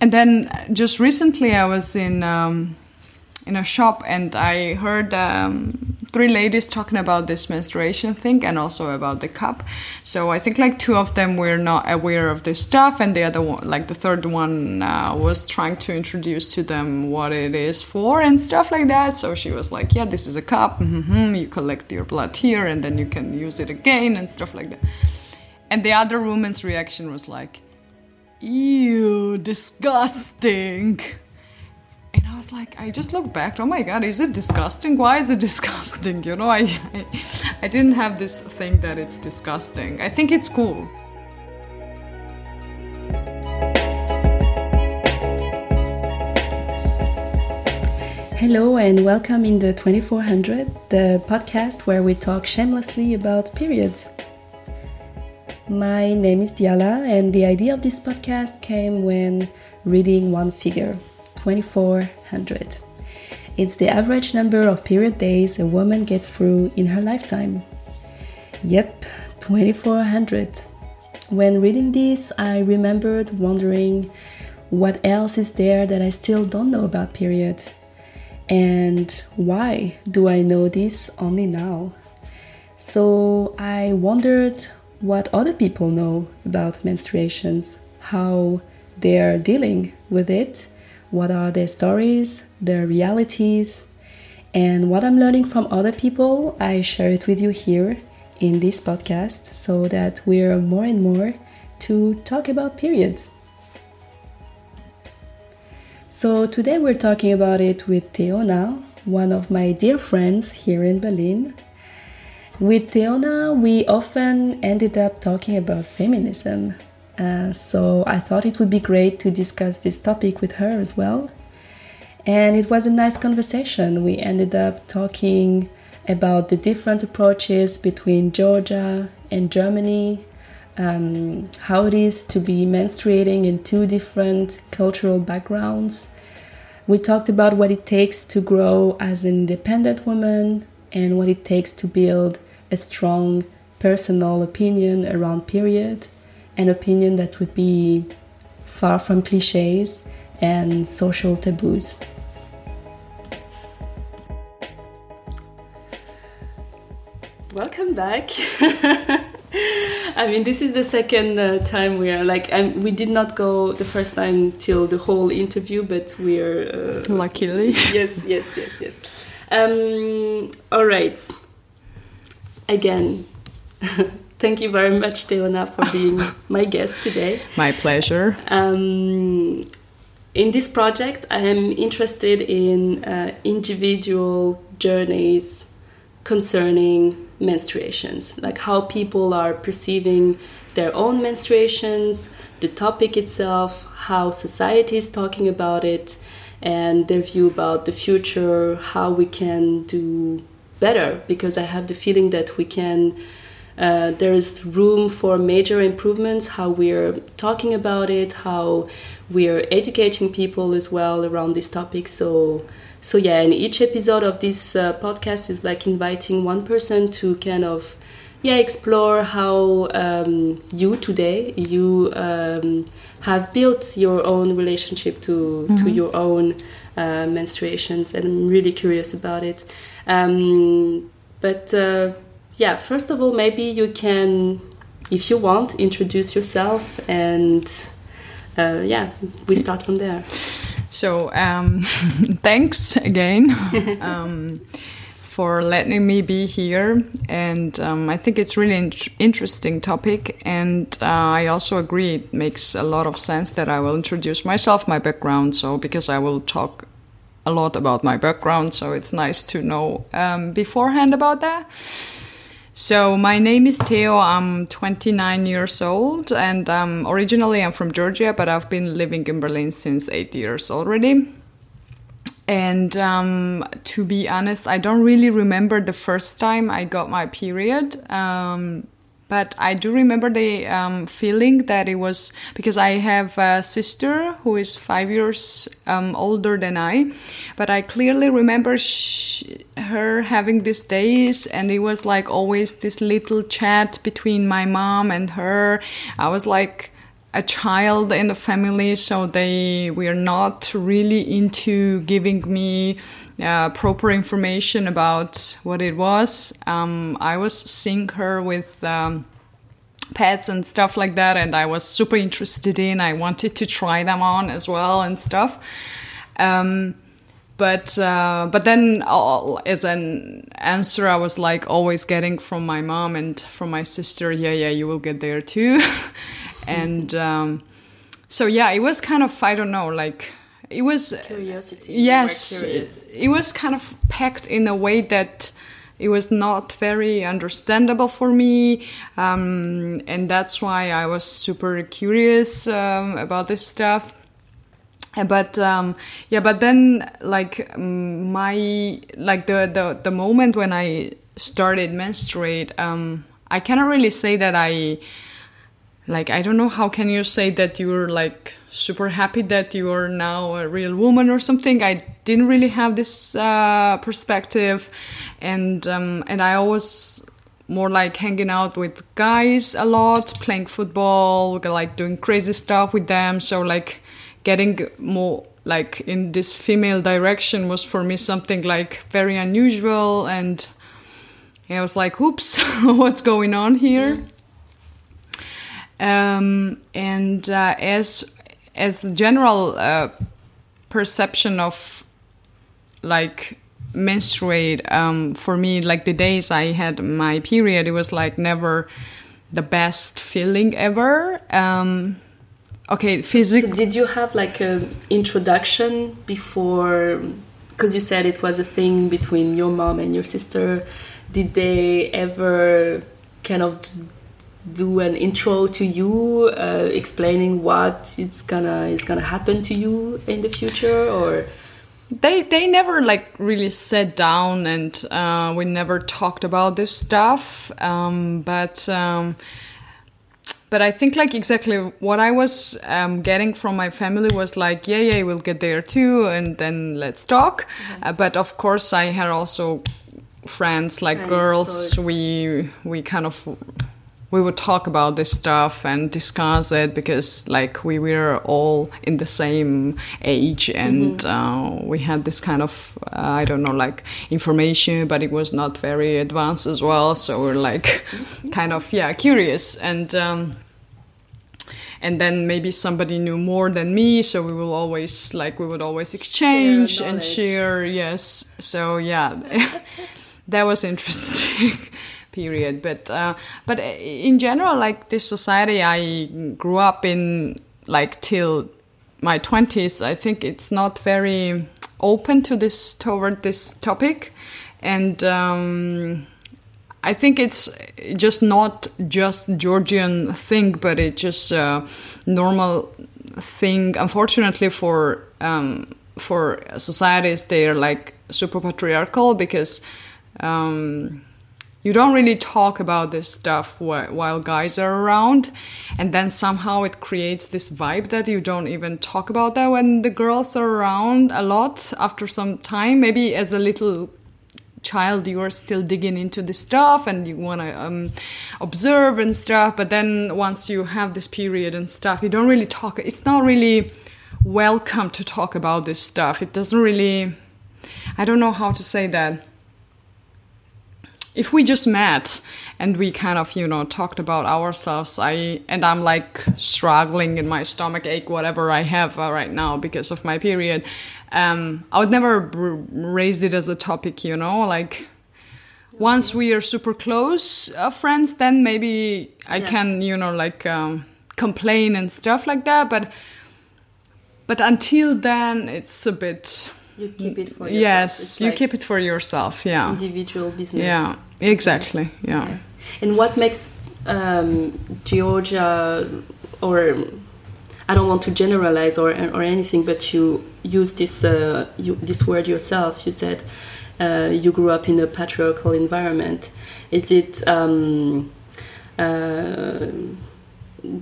and then just recently I was in um, in a shop and I heard um, three ladies talking about this menstruation thing and also about the cup. So I think like two of them were not aware of this stuff, and the other one, like the third one, uh, was trying to introduce to them what it is for and stuff like that. So she was like, "Yeah, this is a cup. Mm-hmm. You collect your blood here, and then you can use it again and stuff like that." And the other woman's reaction was like, "Ew, disgusting." and I was like, I just looked back. Oh my god, is it disgusting? Why is it disgusting? You know, I, I, I didn't have this thing that it's disgusting. I think it's cool. Hello and welcome in the 2400, the podcast where we talk shamelessly about periods. My name is Diala, and the idea of this podcast came when reading one figure 2400. It's the average number of period days a woman gets through in her lifetime. Yep, 2400. When reading this, I remembered wondering what else is there that I still don't know about period? And why do I know this only now? So I wondered what other people know about menstruations, how they're dealing with it, what are their stories, their realities, and what I'm learning from other people, I share it with you here in this podcast so that we're more and more to talk about periods. So today we're talking about it with Theona, one of my dear friends here in Berlin. With Theona, we often ended up talking about feminism, uh, so I thought it would be great to discuss this topic with her as well. And it was a nice conversation. We ended up talking about the different approaches between Georgia and Germany, um, how it is to be menstruating in two different cultural backgrounds. We talked about what it takes to grow as an independent woman and what it takes to build a strong personal opinion around period an opinion that would be far from cliches and social taboos. Welcome back. I mean, this is the second uh, time we are like, um, we did not go the first time till the whole interview, but we're uh, luckily. yes, yes, yes, yes. Um, all right. Again, Thank you very much, Theona, for being my guest today. My pleasure. Um, in this project, I am interested in uh, individual journeys concerning menstruations, like how people are perceiving their own menstruations, the topic itself, how society is talking about it, and their view about the future, how we can do better. Because I have the feeling that we can uh, there is room for major improvements, how we're talking about it, how we're educating people as well around this topic. So, so yeah, and each episode of this uh, podcast is like inviting one person to kind of, yeah, explore how um, you today you um, have built your own relationship to mm-hmm. to your own uh, menstruations, and I'm really curious about it. Um, but uh, yeah, first of all, maybe you can, if you want, introduce yourself and uh, yeah, we start from there. So, um, thanks again um, for letting me be here. And um, I think it's really in interesting topic. And uh, I also agree it makes a lot of sense that I will introduce myself, my background. So, because I will talk a lot about my background, so it's nice to know um, beforehand about that. So my name is Theo. I'm 29 years old, and um, originally I'm from Georgia, but I've been living in Berlin since eight years already. And um, to be honest, I don't really remember the first time I got my period. Um, but I do remember the um, feeling that it was because I have a sister who is five years um, older than I, but I clearly remember her having these days, and it was like always this little chat between my mom and her. I was like, a child in the family, so they were not really into giving me uh, proper information about what it was. Um, I was seeing her with. Um, pets and stuff like that and i was super interested in i wanted to try them on as well and stuff um, but uh, but then uh, as an answer i was like always getting from my mom and from my sister yeah yeah you will get there too and um, so yeah it was kind of i don't know like it was curiosity. Yes it was kind of packed in a way that it was not very understandable for me um, and that's why i was super curious um, about this stuff. But um, yeah but then like my like the, the the moment when i started menstruate um, i cannot really say that i like i don't know how can you say that you're like super happy that you are now a real woman or something. I didn't really have this uh, perspective. And um, and i always more like hanging out with guys a lot playing football like doing crazy stuff with them. So like getting more like in this female direction was for me something like very unusual. And i was like oops what's going on here? Um, and uh, as as general uh, perception of like menstruate um, for me like the days i had my period it was like never the best feeling ever. Um, okay physical so did you have like an introduction before because you said it was a thing between your mom and your sister? Did they ever kind of do an intro to you uh, explaining what it's gonna is gonna happen to you in the future or? They they never like really sat down and uh, we never talked about this stuff um, but um, but I think like exactly what I was um, getting from my family was like yeah yeah we'll get there too and then let's talk. Mm-hmm. uh, but of course I had also friends like girls. we we kind of we would talk about this stuff and discuss it because like we were all in the same age and mm-hmm. uh, we had this kind of uh, i don't know like information but it was not very advanced as well. So we're like kind of yeah curious. And um, and then maybe somebody knew more than me. So we will always like we would always exchange share and share. Yes. So yeah. That was interesting period. But uh, but in general, like this society I grew up in, like till my twenties, I think it's not very open to this toward this topic, and. Um, I think it's just not just Georgian thing, but it's just a normal thing. Unfortunately, for um, for societies, they are like super patriarchal because um, you don't really talk about this stuff wh- while guys are around and then somehow it creates this vibe that you don't even talk about that when the girls are around a lot after some time. Maybe as a little child you are still digging into this stuff and you want to um, observe and stuff but then once you have this period and stuff you don't really talk it's not really welcome to talk about this stuff. It doesn't really i don't know how to say that if we just met and we kind of you know talked about ourselves i and i'm like struggling in my stomach ache whatever i have uh, right now because of my period um, i would never raise it as a topic you know like once we are super close uh, friends then maybe i yeah. can you know like um, complain and stuff like that but but until then it's a bit you keep it for yourself. Yes, you keep it for yourself. Yeah. Individual business. Yeah, exactly. Yeah. yeah. And what makes um, Georgia, or I don't want to generalize or or anything, but you use this uh, you, this word yourself. You said uh, you grew up in a patriarchal environment. Is it? Um, uh,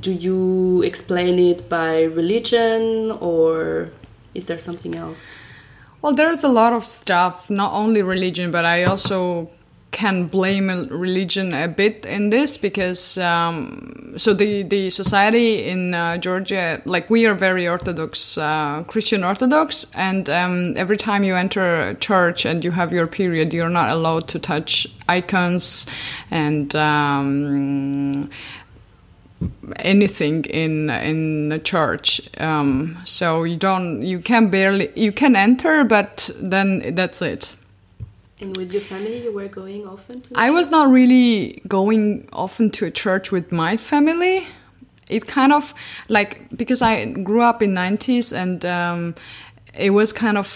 do you explain it by religion or is there something else? Well, there's a lot of stuff, not only religion, but I also can blame religion a bit in this because um, so the the society in uh, Georgia, like we are very Orthodox, uh, Christian Orthodox, and um, every time you enter church and you have your period, you're not allowed to touch icons and. Um, anything in in the church. Um, so you don't you can barely you can enter but then that's it. And with your family, you were going often to I was not really going often to a church with my family. It kind of like because I grew up in 90s and um, it was kind of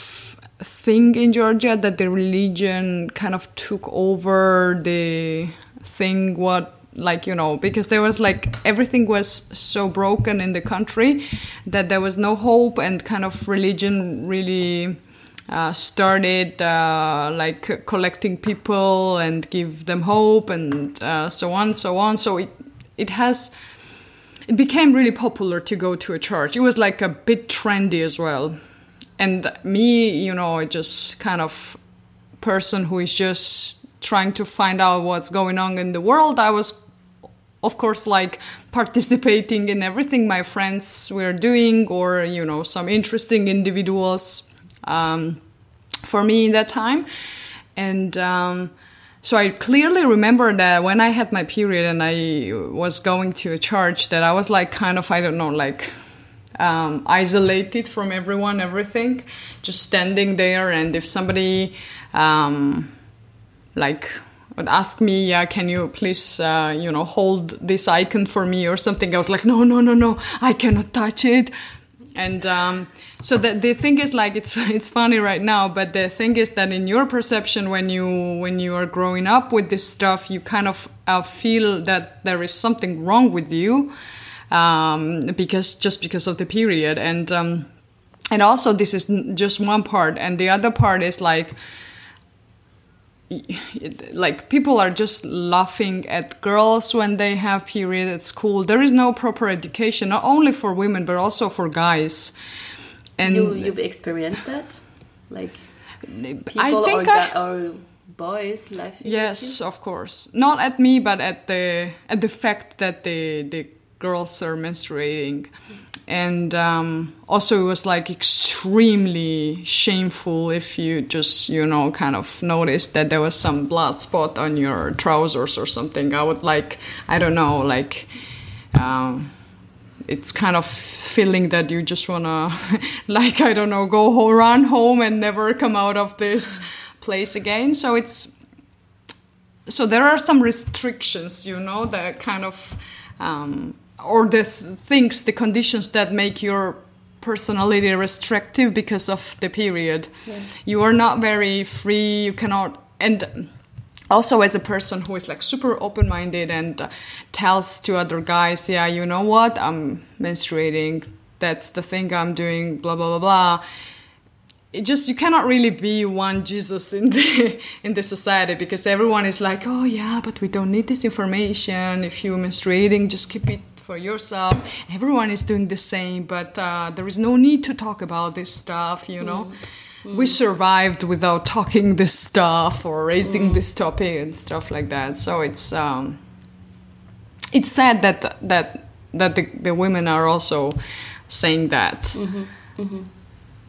thing in Georgia that the religion kind of took over the thing what like you know because there was like everything was so broken in the country that there was no hope and kind of religion really uh, started uh, like collecting people and give them hope and uh, so on so on. So it it has it became really popular to go to a church. It was like a bit trendy as well. And me you know just kind of person who is just trying to find out what's going on in the world i was of course like participating in everything my friends were doing or you know some interesting individuals um, for me in that time. And um, so I clearly remember that when I had my period and I was going to a church, that I was like kind of, I don't know, like um, isolated from everyone, everything, just standing there. And if somebody, um, like, would ask me, yeah, can you please, uh, you know, hold this icon for me or something? I was like, no, no, no, no, I cannot touch it. And um, so the, the thing is like it's it's funny right now but the thing is that in your perception when you when you are growing up with this stuff you kind of uh, feel that there is something wrong with you um, because just because of the period and um, and also this is just one part and the other part is like like people are just laughing at girls when they have period at school there is no proper education not only for women but also for guys and you you've experienced that, like people or, I, or boys laughing. Yes, of course. Not at me, but at the at the fact that the the girls are menstruating. And um, also, it was like extremely shameful if you just, you know, kind of noticed that there was some blood spot on your trousers or something. I would like, I don't know, like, um, it's kind of feeling that you just wanna like i don't know go run home and never come out of this place again so it's so there are some restrictions you know that kind of um, or the th- things the conditions that make your personality restrictive because of the period. Yeah. you are not very free you cannot and also as a person who is like super open-minded and uh, tells to other guys yeah you know what? I'm menstruating. That's the thing i'm doing blah blah blah blah. It just you cannot really be one jesus in the in the society because everyone is like oh yeah but we don't need this information. If you're menstruating just keep it for yourself everyone is doing the same but uh, there is no need to talk about this stuff you know mm we survived without talking this stuff or raising mm. this topic and stuff like that. So it's um, it's sad that that that the, the women are also saying that. Mm-hmm. Mm-hmm.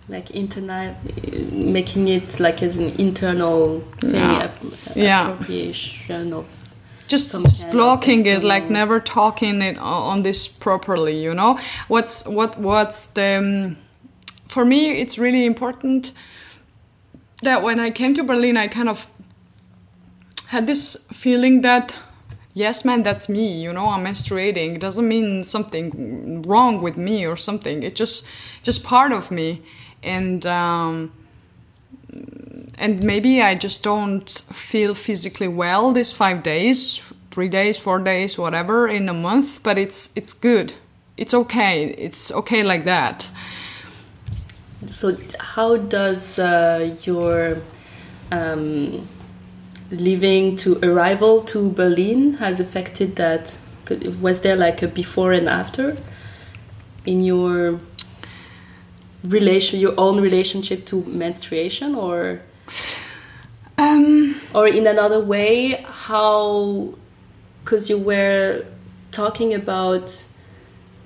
Like internal, making it like as an internal thing, yeah. yeah. appropriation of just, just blocking it like never talking it on this properly you know? What's what what's the um, for me, it's really important that when I came to Berlin, I kind of had this feeling that yes man that's me you know i'm menstruating. It doesn't mean something wrong with me or something. It's just just part of me. And um, and maybe i just don't feel physically well these five days three days four days whatever in a month but it's it's good it's okay it's okay like that so how does uh, your um, living to arrival to Berlin has affected that? Was there like a before and after in your relation, your own relationship to menstruation, or? Um, or in another way, how, because you were talking about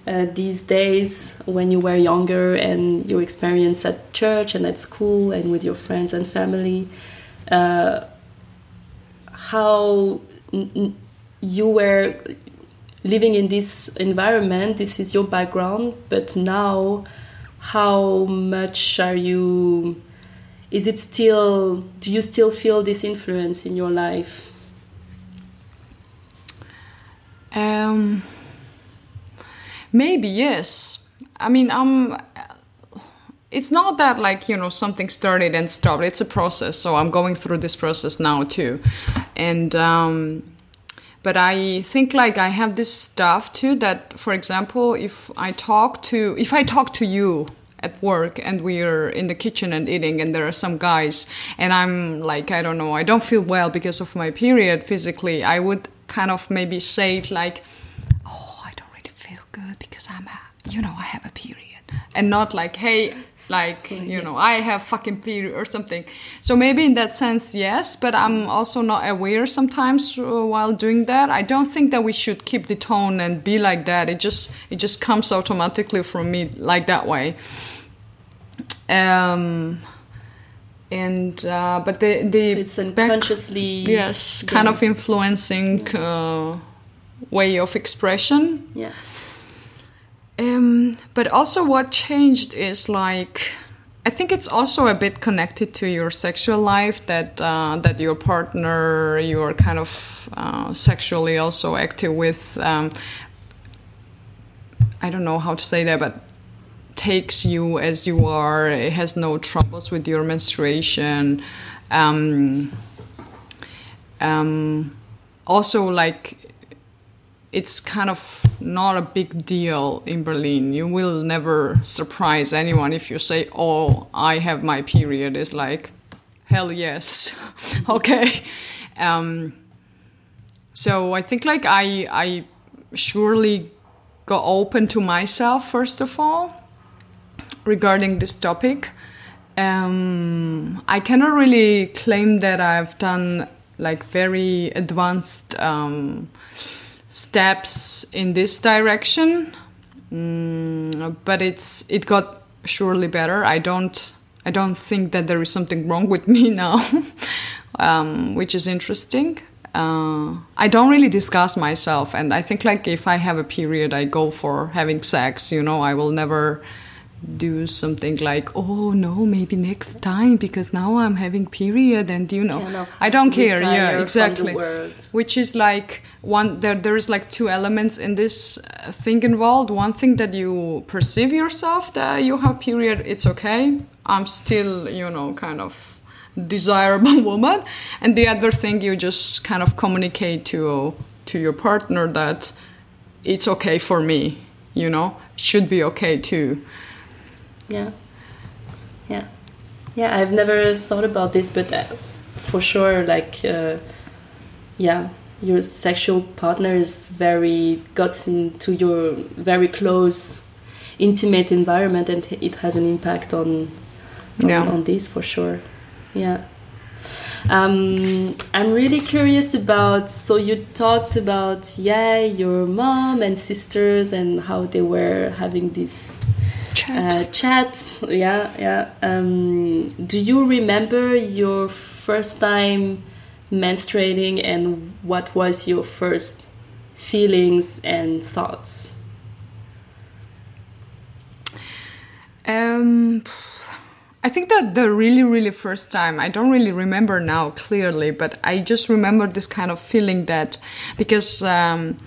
uh, these days when you were younger and your experience at church and at school and with your friends and family, uh, how you were living in this environment, this is your background, but now how much are you is it still do you still feel this influence in your life? Um, maybe yes. I mean i'm it's not that like you know something started and stopped. It's a process so i'm going through this process now too. And um, but i think like i have this stuff too that for example if i talk to if i talk to you at work and we're in the kitchen and eating and there are some guys and i'm like i don't know i don't feel well because of my period physically. I would kind of maybe say it like oh i don't really feel good because i'm a, you know i have a period. And not like hey like you know i have fucking period or something. So maybe in that sense yes but i'm also not aware sometimes uh, while doing that. I don't think that we should keep the tone and be like that. It just it just comes automatically from me like that way um and uh, but the the so it's unconsciously back, yes kind of influencing uh, way of expression yeah um, but also, what changed is like I think it's also a bit connected to your sexual life that uh, that your partner you're kind of uh, sexually also active with. Um, I don't know how to say that, but takes you as you are. It has no troubles with your menstruation. Um, um, also, like it's kind of not a big deal in Berlin. You will never surprise anyone if you say, "Oh, I have my period." It's like, hell yes, okay. Um, so I think like I I surely got open to myself first of all regarding this topic. Um, I cannot really claim that I've done like very advanced. Um, steps in this direction mm, but it's it got surely better i don't i don't think that there is something wrong with me now um, which is interesting uh, i don't really discuss myself and i think like if i have a period i go for having sex you know i will never do something like oh no maybe next time because now i'm having period and you know kind of i don't care. Yeah exactly. which is like one there there's like two elements in this uh, thing involved. One thing that you perceive yourself that you have period it's okay. I'm still you know kind of desirable woman. And the other thing you just kind of communicate to to your partner that it's okay for me you know should be okay too yeah yeah yeah i've never thought about this but uh, for sure like uh, yeah your sexual partner is very gets into your very close intimate environment and it has an impact on on, yeah. on this for sure yeah um, I'm really curious about. So you talked about yeah, your mom and sisters and how they were having this chat. Uh, chat. Yeah, yeah. Um, do you remember your first time menstruating and what was your first feelings and thoughts? Um, I think that the really, really first time, I don't really remember now clearly, but I just remember this kind of feeling that because. Um,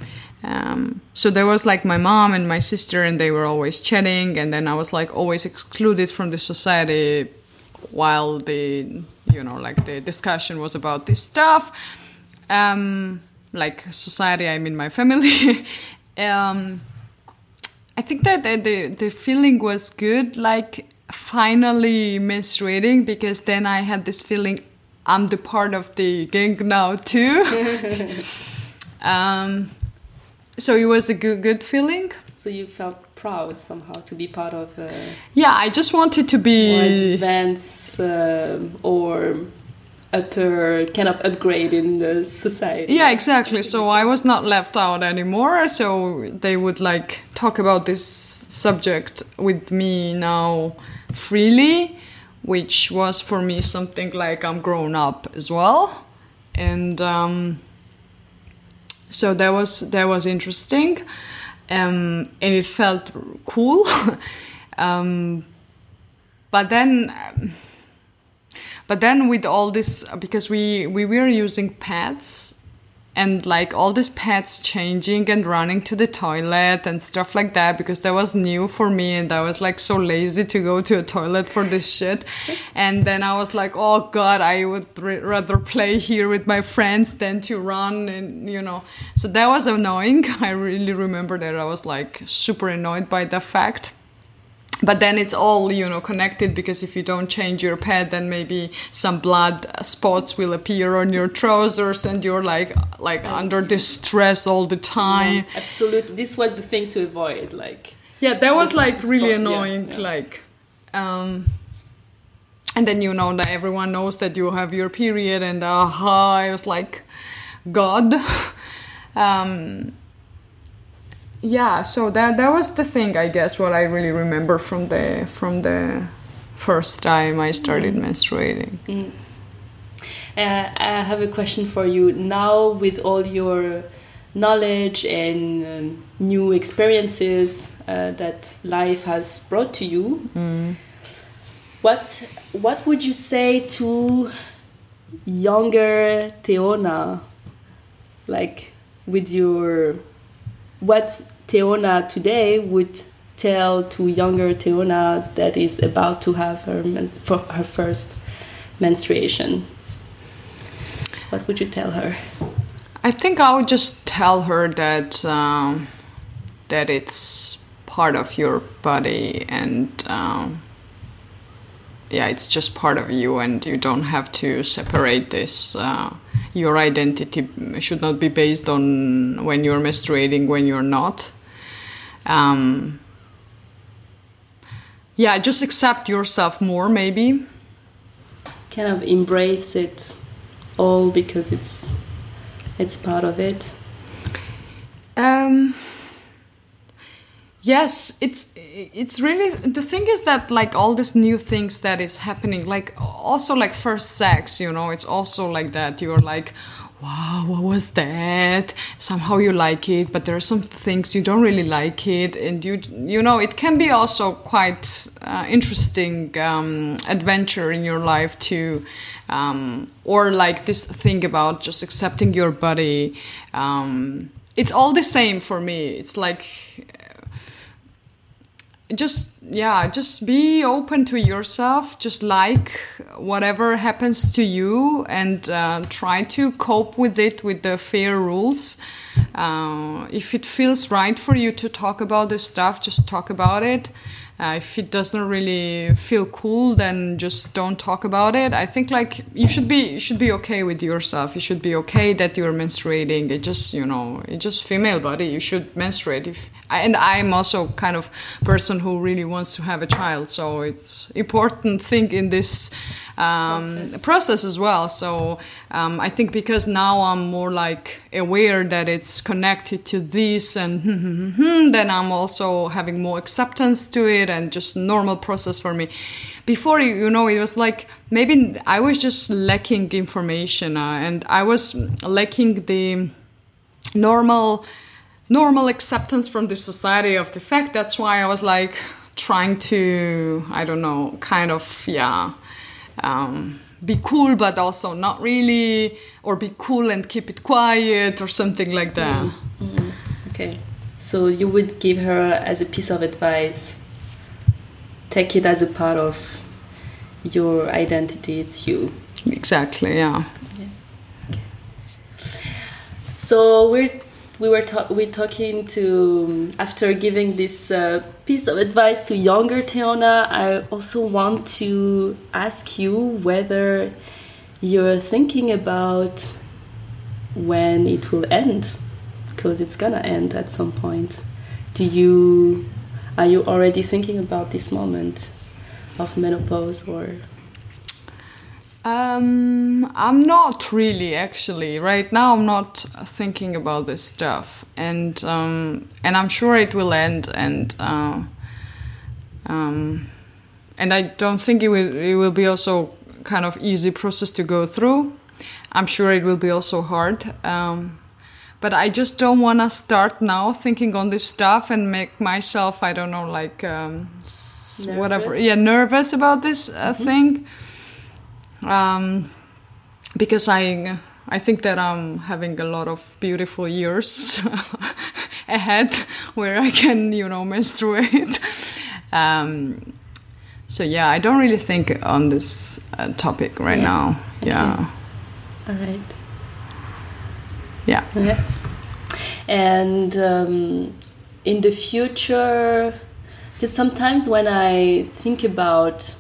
um, so there was like my mom and my sister, and they were always chatting, and then I was like always excluded from the society while the you know like the discussion was about this stuff. Um, like society, I mean my family. um, I think that the, the feeling was good, like finally menstruating, because then I had this feeling I'm the part of the gang now too. um, so it was a good good feeling. So you felt proud somehow to be part of. yeah, I just wanted to be advanced uh, or upper kind of upgrade in the society. Yeah, exactly. So I was not left out anymore. So they would like talk about this subject with me now freely, which was for me something like I'm grown up as well, and um, so that was that was interesting, um, and it felt cool. um, but then. But then with all this because we we were using pads and like all these pets changing and running to the toilet and stuff like that because that was new for me and I was like so lazy to go to a toilet for this shit. And then I was like, oh god, I would rather play here with my friends than to run and you know. So that was annoying. I really remember that I was like super annoyed by the fact but then it's all you know connected because if you don't change your pad then maybe some blood spots will appear on your trousers and you're like like under this stress all the time. yeah, absolutely. This was the thing to avoid like yeah that was like really spot, annoying yeah, yeah. like um and then you know that everyone knows that you have your period and aha uh, i was like god. Um yeah so that that was the thing i guess what i really remember from the from the first time i started mm. menstruating mm. Uh, i have a question for you now with all your knowledge and um, new experiences uh, that life has brought to you mm. what what would you say to younger Teona like with your what Teona today would tell to younger Teona that is about to have her for her first menstruation? What would you tell her? I think I would just tell her that um, that it's part of your body and um, yeah, it's just part of you, and you don't have to separate this. Uh, your identity should not be based on when you're menstruating, when you're not. Um, yeah, just accept yourself more, maybe. Kind of embrace it all because it's it's part of it. Um, yes it's it's really the thing is that like all these new things that is happening like also like first sex you know it's also like that you're like wow what was that? Somehow you like it but there are some things you don't really like it and you you know it can be also quite uh, interesting um, adventure in your life too um, or like this thing about just accepting your body um, it's all the same for me it's like just yeah just be open to yourself. Just like whatever happens to you and uh, try to cope with it with the fair rules. Uh, if it feels right for you to talk about this stuff just talk about it. Uh, if it doesn't really feel cool then just don't talk about it. I think like you should be you should be okay with yourself. You should be okay that you're menstruating. It just you know it's just female body. You should menstruate if and i'm also kind of person who really wants to have a child so it's important thing in this um, process. process. as well. So um, I think because now I'm more like aware that it's connected to this, and then I'm also having more acceptance to it, and just normal process for me. Before you know, it was like maybe I was just lacking information, uh, and I was lacking the normal normal acceptance from the society of the fact. That's why i was like trying to i don't know kind of yeah um, be cool but also not really or be cool and keep it quiet or something like that. Mm -hmm. okay. So you would give her as a piece of advice take it as a part of your identity. It's you. Exactly yeah. Okay. so we're we were ta- we talking to after giving this uh, piece of advice to younger Teona. I also want to ask you whether you're thinking about when it will end, because it's gonna end at some point. Do you are you already thinking about this moment of menopause or? Um, I'm not really actually. Right now, I'm not thinking about this stuff, and um, and I'm sure it will end. And uh, um, and I don't think it will. It will be also kind of easy process to go through. I'm sure it will be also hard. Um, but I just don't want to start now thinking on this stuff and make myself, I don't know, like um, whatever, yeah, nervous about this uh, mm-hmm. thing um, because I I think that I'm having a lot of beautiful years ahead where I can you know menstruate. um, so yeah, I don't really think on this uh, topic right yeah. now. Okay. Yeah. All right. Yeah. yeah. And um, in the future, because sometimes when I think about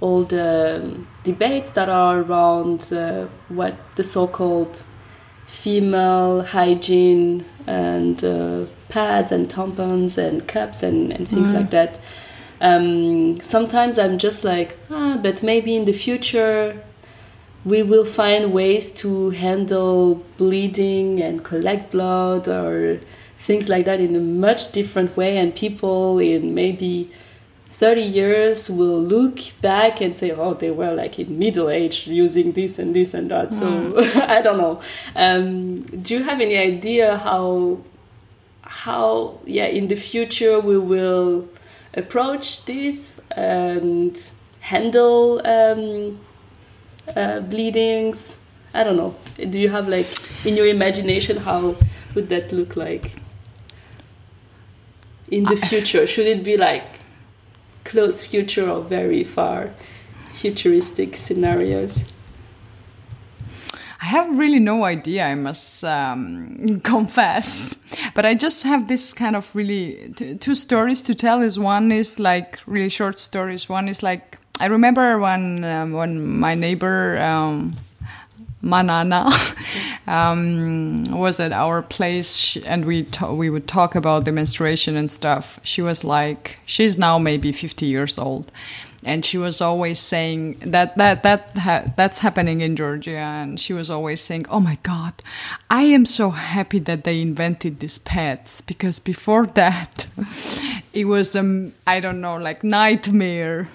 all the debates that are around uh, what the so-called female hygiene and uh, pads and tampons and cups and, and things mm. like that. Um, sometimes I'm just like, ah, but maybe in the future we will find ways to handle bleeding and collect blood or things like that in a much different way, and people in maybe 30 years will look back and say, oh, they were like in middle age using this and this and that. Mm. So hmm. I don't know. Um, do you have any idea how, how, yeah, in the future we will approach this and handle um, uh, bleedings? I don't know. Do you have like in your imagination how would that look like in the future? Should it be like close future or very far futuristic scenarios? I have really no idea, I must um, confess. But I just have this kind of really two stories to tell. Is one is like really short stories. One is like I remember when um, when my neighbor um, Manana um, was at our place and we we would talk about the menstruation and stuff. She was like, she's now maybe 50 years old. And she was always saying that that that ha that's happening in Georgia, and she was always saying, "Oh my God, I am so happy that they invented these pads because before that, it was um I don't know like nightmare."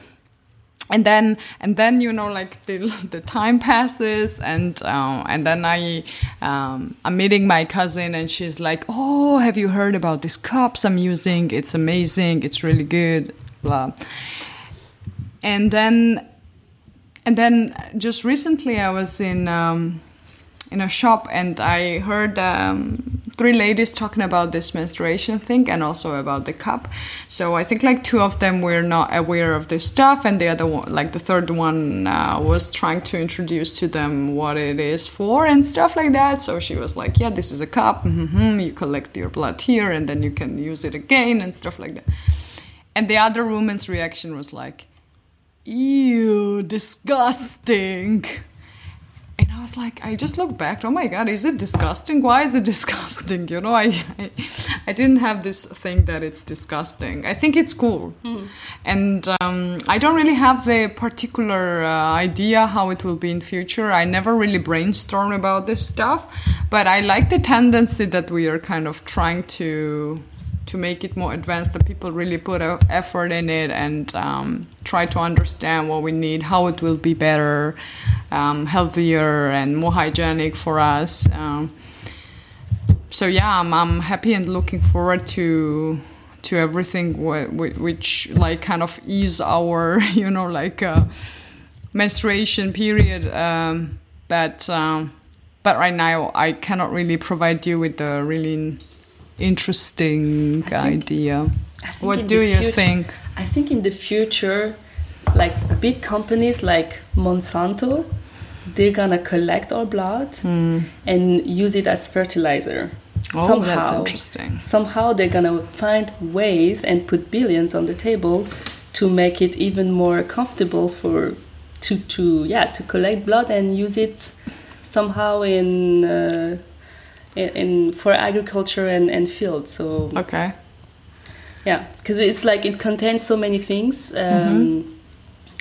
And then and then you know like the the time passes and uh, and then I um, I'm meeting my cousin and she's like oh have you heard about these cups I'm using? It's amazing. It's really good. Blah. And then and then just recently I was in um, in a shop and I heard um, three ladies talking about this menstruation thing and also about the cup. So I think like two of them were not aware of this stuff, and the other one, like the third one, uh, was trying to introduce to them what it is for and stuff like that. So she was like, "Yeah, this is a cup. Mm-hmm. You collect your blood here, and then you can use it again and stuff like that." And the other woman's reaction was like, "Ew, disgusting." Was like, I just looked back. Oh my god, is it disgusting? Why is it disgusting? You know, I, I, I didn't have this thing that it's disgusting. I think it's cool, mm. and um, I don't really have the particular uh, idea how it will be in future. I never really brainstorm about this stuff, but I like the tendency that we are kind of trying to to make it more advanced that people really put effort in it and um, try to understand what we need how it will be better um, healthier and more hygienic for us. Um, so yeah I'm, I'm happy and looking forward to to everything which like kind of ease our you know like uh, menstruation period um, but um, but right now I cannot really provide you with the really interesting think, idea. What do you future, think? I think in the future, like big companies like Monsanto, they're gonna collect our blood mm. and use it as fertilizer. Oh, somehow, that's interesting. Somehow they're gonna find ways and put billions on the table to make it even more comfortable for to to yeah to collect blood and use it somehow in. Uh, in, in for agriculture and, and field. So okay, yeah, because it's like it contains so many things. Um, mm-hmm.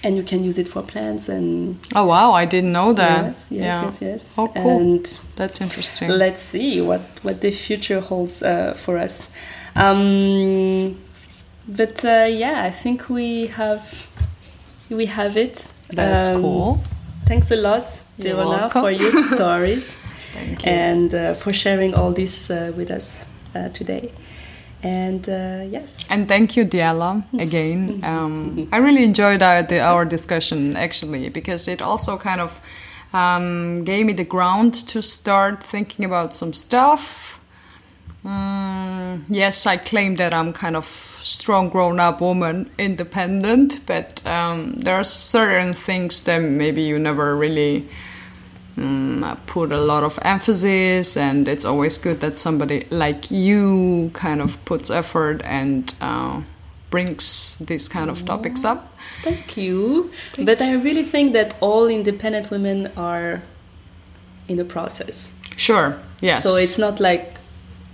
and you can use it for plants and oh wow i didn't know that yes yes yeah. yes yes oh cool and that's interesting let's see what what the future holds uh, for us um, but uh, yeah i think we have we have it that's um, cool thanks a lot Deona, for your stories. and uh, for sharing all this uh, with us uh, today. And uh, yes. And thank you diala again. Um, i really enjoyed our, the, our, discussion actually because it also kind of um, gave me the ground to start thinking about some stuff. Mm, yes i claim that i'm kind of strong grown-up woman independent but um, there are certain things that maybe you never really um, put a lot of emphasis, and it's always good that somebody like you kind of puts effort and uh, brings these kind of topics up. Thank you. Thank but. I really think that all independent women are in the process. Sure. Yes. So it's not like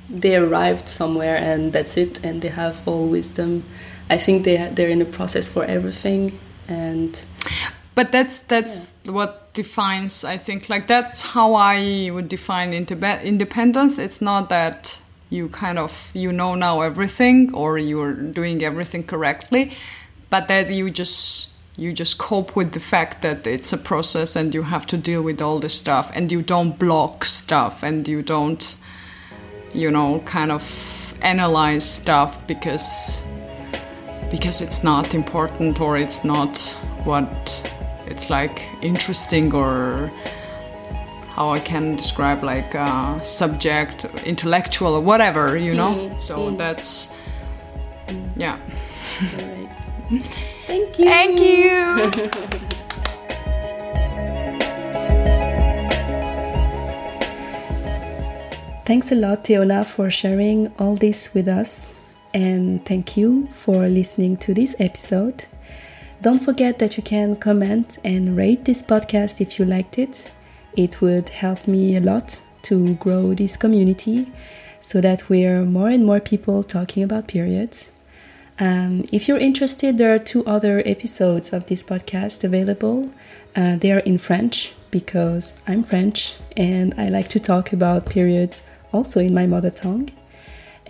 they arrived somewhere and that's it, and they have all wisdom. I think they they're in a process for everything, and but that's that's yeah. what defines i think like that's how i would define independence it's not that you kind of you know now everything or you're doing everything correctly but that you just you just cope with the fact that it's a process and you have to deal with all this stuff and you don't block stuff and you don't you know kind of analyze stuff because because it's not important or it's not what it's like interesting or how I can describe like uh, subject, intellectual or whatever, you know. Mm. So mm. that's yeah. Right. Thank you. Thank you. Thanks a lot, Teola, for sharing all this with us. And thank you for listening to this episode. Don't forget that you can comment and rate this podcast if you liked it. It would help me a lot to grow this community so that we're more and more people talking about periods. Um, if you're interested, there are two other episodes of this podcast available. Uh, they are in French because I'm French and I like to talk about periods also in my mother tongue.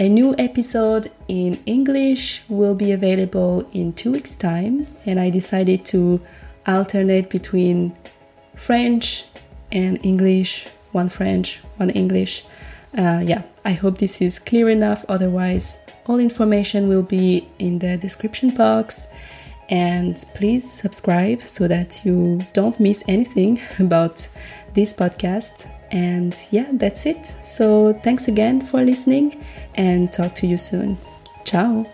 A new episode in English will be available in two weeks' time, and I decided to alternate between French and English, one French, one English. Uh, yeah, I hope this is clear enough. Otherwise, all information will be in the description box. And please subscribe so that you don't miss anything about this podcast. And yeah, that's it. So thanks again for listening and talk to you soon. Ciao.